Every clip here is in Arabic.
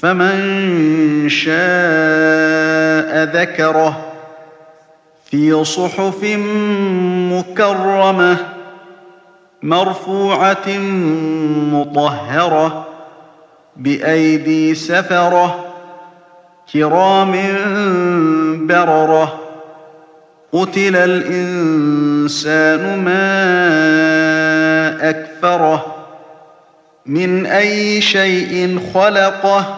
فمن شاء ذكره في صحف مكرمة مرفوعة مطهرة بأيدي سفرة كرام بررة قتل الإنسان ما أكفره من أي شيء خلقه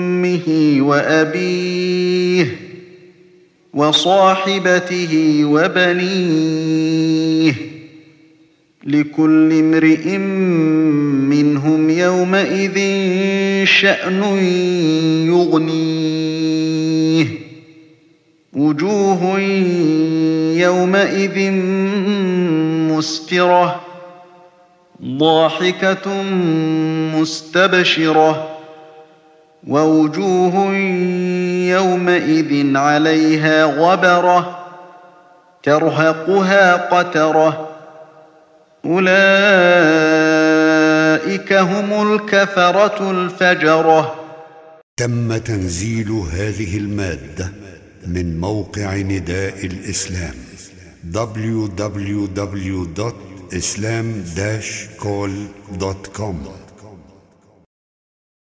وأبيه وصاحبته وبنيه لكل امرئ منهم يومئذ شأن يغنيه وجوه يومئذ مسفرة ضاحكة مستبشرة ووجوه يومئذ عليها غبرة ترهقها قترة. أولئك هم الكفرة الفجرة. تم تنزيل هذه المادة من موقع نداء الإسلام www.islam-call.com